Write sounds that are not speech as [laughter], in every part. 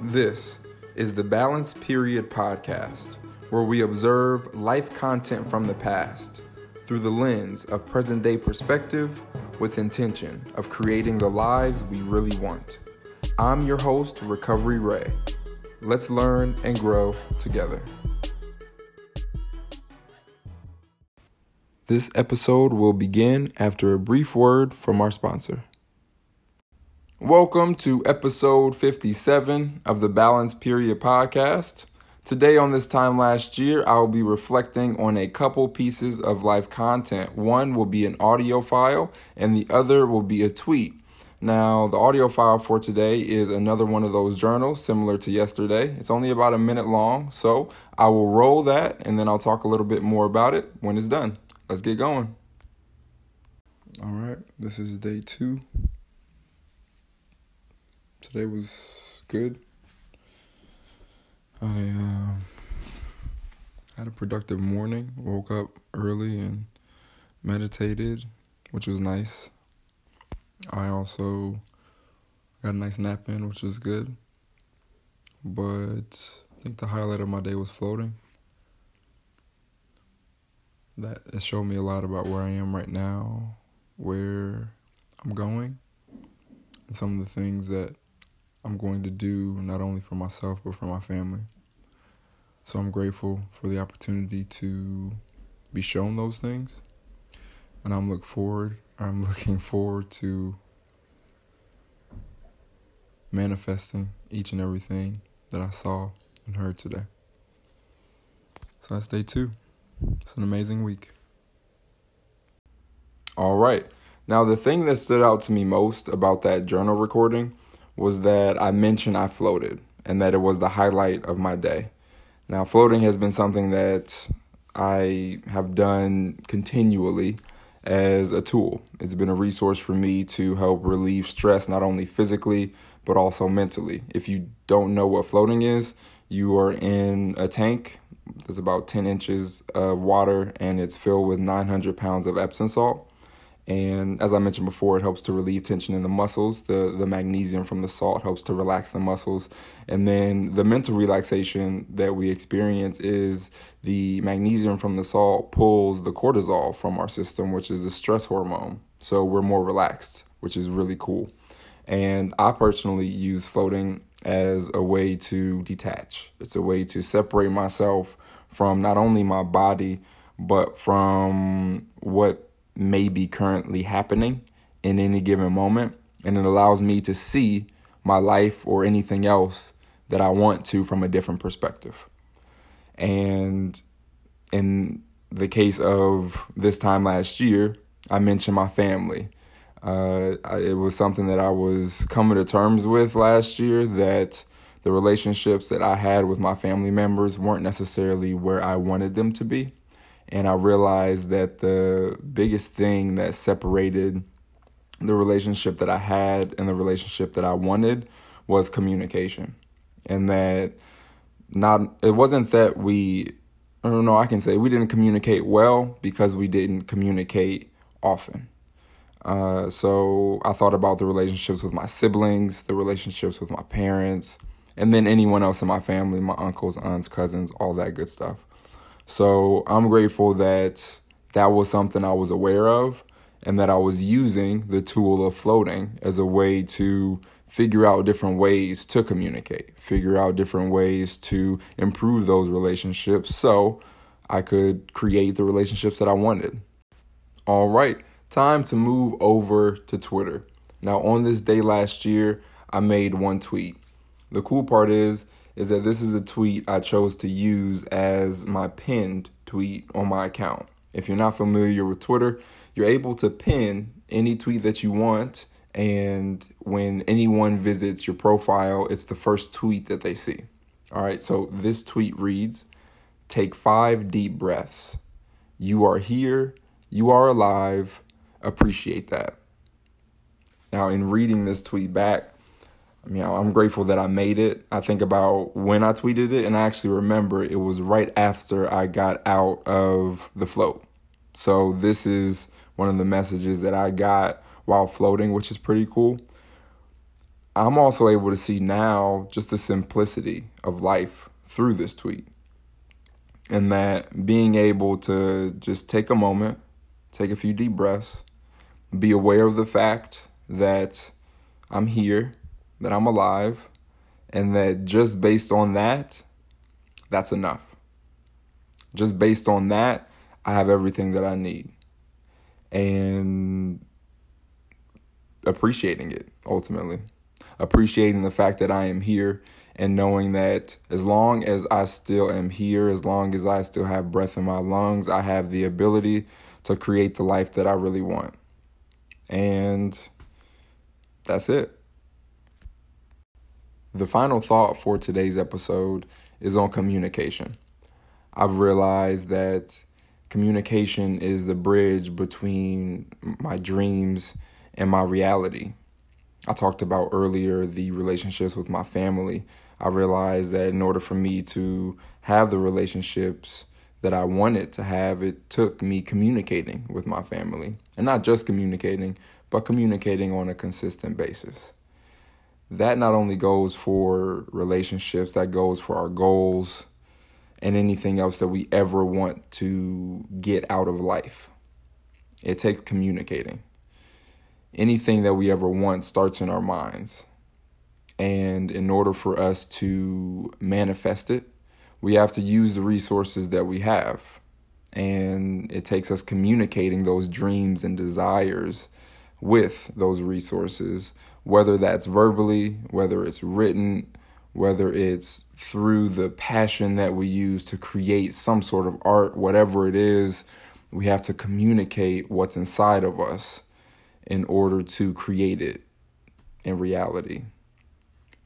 This is the Balance Period podcast, where we observe life content from the past through the lens of present day perspective with intention of creating the lives we really want. I'm your host, Recovery Ray. Let's learn and grow together. This episode will begin after a brief word from our sponsor. Welcome to episode 57 of the Balance Period podcast. Today, on this time last year, I will be reflecting on a couple pieces of life content. One will be an audio file, and the other will be a tweet. Now, the audio file for today is another one of those journals similar to yesterday. It's only about a minute long, so I will roll that and then I'll talk a little bit more about it when it's done. Let's get going. All right, this is day two today was good. I uh, had a productive morning. Woke up early and meditated, which was nice. I also got a nice nap in, which was good. But I think the highlight of my day was floating. That it showed me a lot about where I am right now, where I'm going, and some of the things that I'm going to do not only for myself but for my family. So I'm grateful for the opportunity to be shown those things. And I'm look forward I'm [laughs] looking forward to manifesting each and everything that I saw and heard today. So that's day two. It's an amazing week. All right. Now, the thing that stood out to me most about that journal recording was that I mentioned I floated and that it was the highlight of my day. Now, floating has been something that I have done continually as a tool. It's been a resource for me to help relieve stress, not only physically, but also mentally. If you don't know what floating is, you are in a tank. There's about 10 inches of water and it's filled with 900 pounds of Epsom salt. And as I mentioned before, it helps to relieve tension in the muscles. The, the magnesium from the salt helps to relax the muscles. And then the mental relaxation that we experience is the magnesium from the salt pulls the cortisol from our system, which is the stress hormone. So we're more relaxed, which is really cool. And I personally use floating as a way to detach, it's a way to separate myself from not only my body, but from what may be currently happening in any given moment. And it allows me to see my life or anything else that I want to from a different perspective. And in the case of this time last year, I mentioned my family. Uh, it was something that I was coming to terms with last year that the relationships that I had with my family members weren't necessarily where I wanted them to be. And I realized that the biggest thing that separated the relationship that I had and the relationship that I wanted was communication. And that not it wasn't that we I don't know, I can say we didn't communicate well because we didn't communicate often. Uh, so I thought about the relationships with my siblings, the relationships with my parents, and then anyone else in my family, my uncles, aunts, cousins, all that good stuff. So I'm grateful that that was something I was aware of and that I was using the tool of floating as a way to figure out different ways to communicate, figure out different ways to improve those relationships so I could create the relationships that I wanted. All right, time to move over to Twitter. Now, on this day last year, I made one tweet. The cool part is is that this is a tweet I chose to use as my pinned tweet on my account. If you're not familiar with Twitter, you're able to pin any tweet that you want, and when anyone visits your profile, it's the first tweet that they see. All right, so this tweet reads Take five deep breaths. You are here, you are alive, appreciate that. Now, in reading this tweet back, I mean, I'm grateful that I made it. I think about when I tweeted it, and I actually remember it was right after I got out of the float. So, this is one of the messages that I got while floating, which is pretty cool. I'm also able to see now just the simplicity of life through this tweet. And that being able to just take a moment, take a few deep breaths, be aware of the fact that I'm here, that I'm alive, and that just based on that, that's enough. Just based on that, I have everything that I need. And appreciating it ultimately. Appreciating the fact that I am here and knowing that as long as I still am here, as long as I still have breath in my lungs, I have the ability to create the life that I really want. And that's it. The final thought for today's episode is on communication. I've realized that communication is the bridge between my dreams and my reality. I talked about earlier the relationships with my family. I realized that in order for me to have the relationships that I wanted to have, it took me communicating with my family. And not just communicating, but communicating on a consistent basis. That not only goes for relationships, that goes for our goals and anything else that we ever want to get out of life. It takes communicating. Anything that we ever want starts in our minds. And in order for us to manifest it, we have to use the resources that we have. And it takes us communicating those dreams and desires with those resources, whether that's verbally, whether it's written, whether it's through the passion that we use to create some sort of art, whatever it is, we have to communicate what's inside of us in order to create it in reality.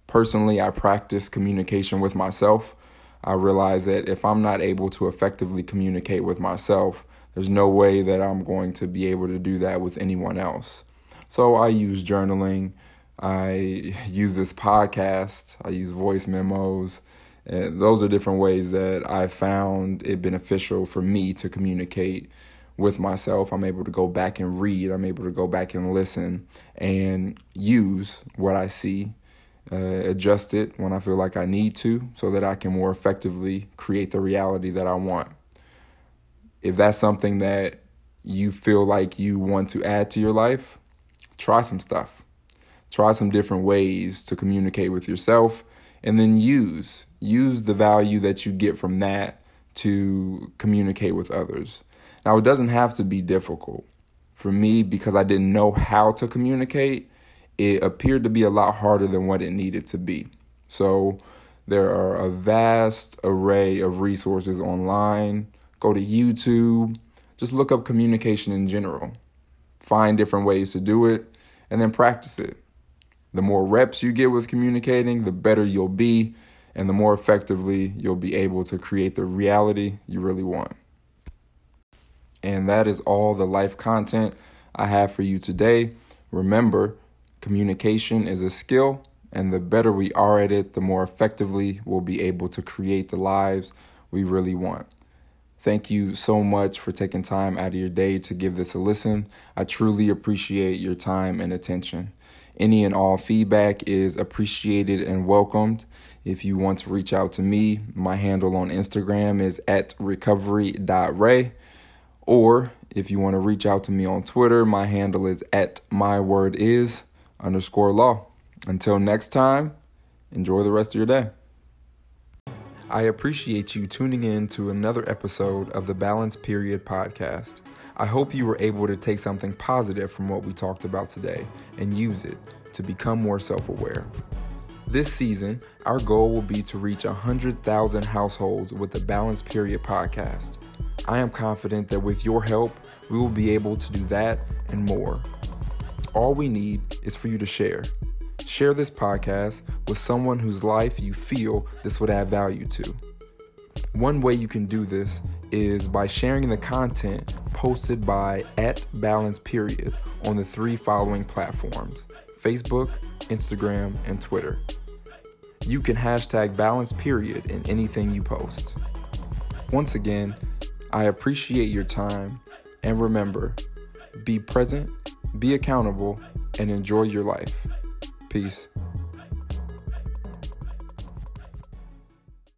Personally, I practice communication with myself. I realize that if I'm not able to effectively communicate with myself, there's no way that I'm going to be able to do that with anyone else. So I use journaling. I [laughs] use this podcast. I use voice memos. And those are different ways that I found it beneficial for me to communicate with myself. I'm able to go back and read. I'm able to go back and listen and use what I see, uh, adjust it when I feel like I need to, so that I can more effectively create the reality that I want. If that's something that you feel like you want to add to your life, try some stuff. Try some different ways to communicate with yourself and then use use the value that you get from that to communicate with others. Now it doesn't have to be difficult. For me because I didn't know how to communicate, it appeared to be a lot harder than what it needed to be. So there are a vast array of resources online. Go to YouTube, just look up communication in general. Find different ways to do it and then practice it. The more reps you get with communicating, the better you'll be, and the more effectively you'll be able to create the reality you really want. And that is all the life content I have for you today. Remember, communication is a skill, and the better we are at it, the more effectively we'll be able to create the lives we really want. Thank you so much for taking time out of your day to give this a listen. I truly appreciate your time and attention. Any and all feedback is appreciated and welcomed. If you want to reach out to me, my handle on Instagram is at recovery.ray. Or if you want to reach out to me on Twitter, my handle is at mywordis underscore law. Until next time, enjoy the rest of your day. I appreciate you tuning in to another episode of the Balance Period podcast. I hope you were able to take something positive from what we talked about today and use it to become more self aware. This season, our goal will be to reach 100,000 households with the Balanced Period podcast. I am confident that with your help, we will be able to do that and more. All we need is for you to share. Share this podcast with someone whose life you feel this would add value to. One way you can do this is by sharing the content posted by at balance period on the three following platforms Facebook, Instagram, and Twitter. You can hashtag balance period in anything you post. Once again, I appreciate your time and remember be present, be accountable, and enjoy your life. Peace.